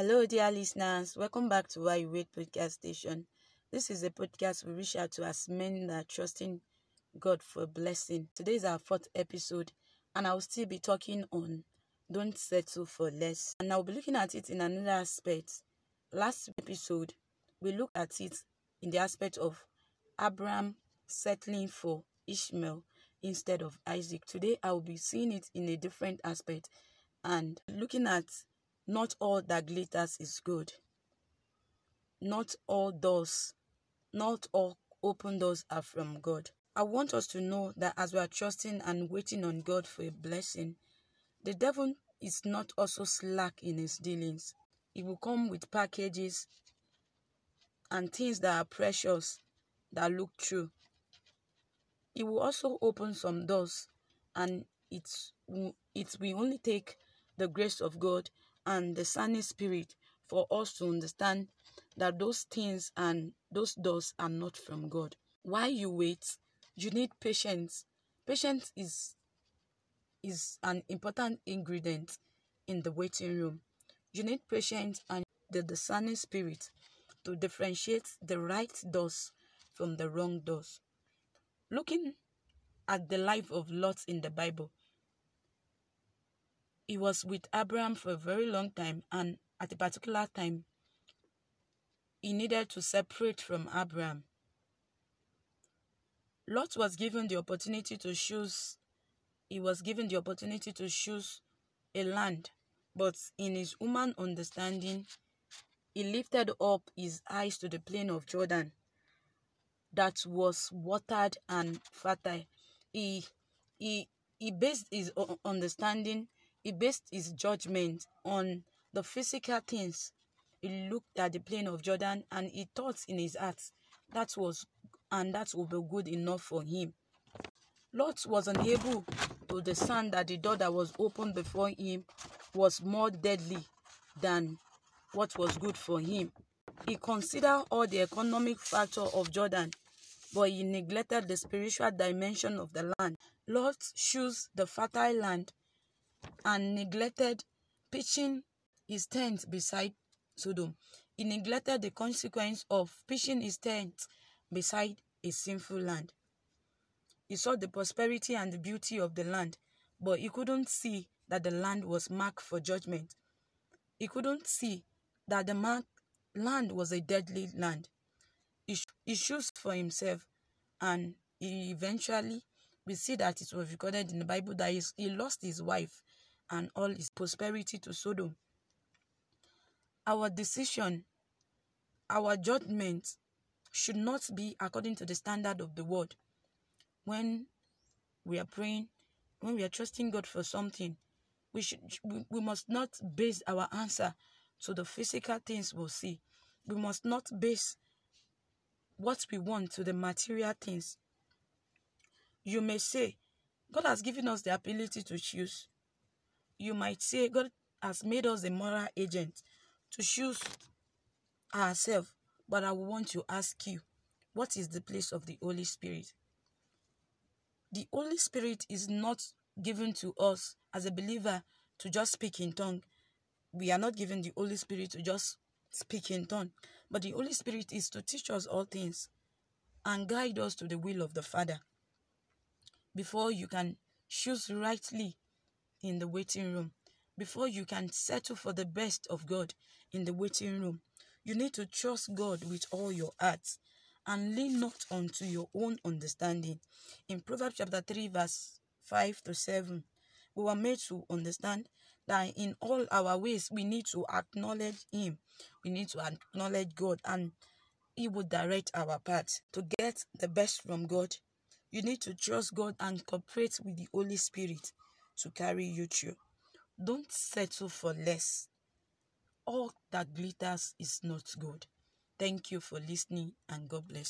Hello, dear listeners. Welcome back to While You Wait podcast station. This is a podcast we reach out to as men that are trusting God for blessing. Today is our fourth episode, and I will still be talking on don't settle for less. And I'll be looking at it in another aspect. Last episode, we looked at it in the aspect of Abraham settling for Ishmael instead of Isaac. Today, I will be seeing it in a different aspect and looking at not all that glitters is good. Not all doors, not all open doors are from God. I want us to know that as we are trusting and waiting on God for a blessing, the devil is not also slack in his dealings. He will come with packages and things that are precious that look true. He will also open some doors and it's it will only take the grace of God and the Sunny Spirit for us to understand that those things and those doors are not from God. While you wait, you need patience. Patience is is an important ingredient in the waiting room. You need patience and the discerning spirit to differentiate the right doors from the wrong doors. Looking at the life of Lot in the Bible, he was with Abraham for a very long time, and at a particular time, he needed to separate from Abraham. Lot was given the opportunity to choose, he was given the opportunity to choose a land, but in his human understanding, he lifted up his eyes to the plain of Jordan that was watered and fertile. He, he, he based his understanding he based his judgment on the physical things. He looked at the plain of Jordan and he thought in his heart that was and that would be good enough for him. Lot was unable to discern that the door that was opened before him was more deadly than what was good for him. He considered all the economic factor of Jordan, but he neglected the spiritual dimension of the land. Lot chose the fertile land and neglected pitching his tent beside Sodom. He neglected the consequence of pitching his tent beside a sinful land. He saw the prosperity and the beauty of the land, but he couldn't see that the land was marked for judgment. He couldn't see that the mark, land was a deadly land. He, he chose for himself, and he eventually we see that it was recorded in the Bible that he, he lost his wife and all his prosperity to Sodom. Our decision, our judgment should not be according to the standard of the world. When we are praying, when we are trusting God for something, we should we, we must not base our answer to the physical things we'll see. We must not base what we want to the material things. You may say, God has given us the ability to choose you might say God has made us a moral agent to choose ourselves. But I want to ask you, what is the place of the Holy Spirit? The Holy Spirit is not given to us as a believer to just speak in tongue. We are not given the Holy Spirit to just speak in tongue. But the Holy Spirit is to teach us all things and guide us to the will of the Father. Before you can choose rightly in the waiting room. Before you can settle for the best of God in the waiting room, you need to trust God with all your heart and lean not unto your own understanding. In Proverbs chapter 3, verse 5 to 7, we were made to understand that in all our ways we need to acknowledge Him, we need to acknowledge God, and He will direct our path. To get the best from God, you need to trust God and cooperate with the Holy Spirit to carry you through. Don't settle for less. All that glitters is not good. Thank you for listening and God bless you.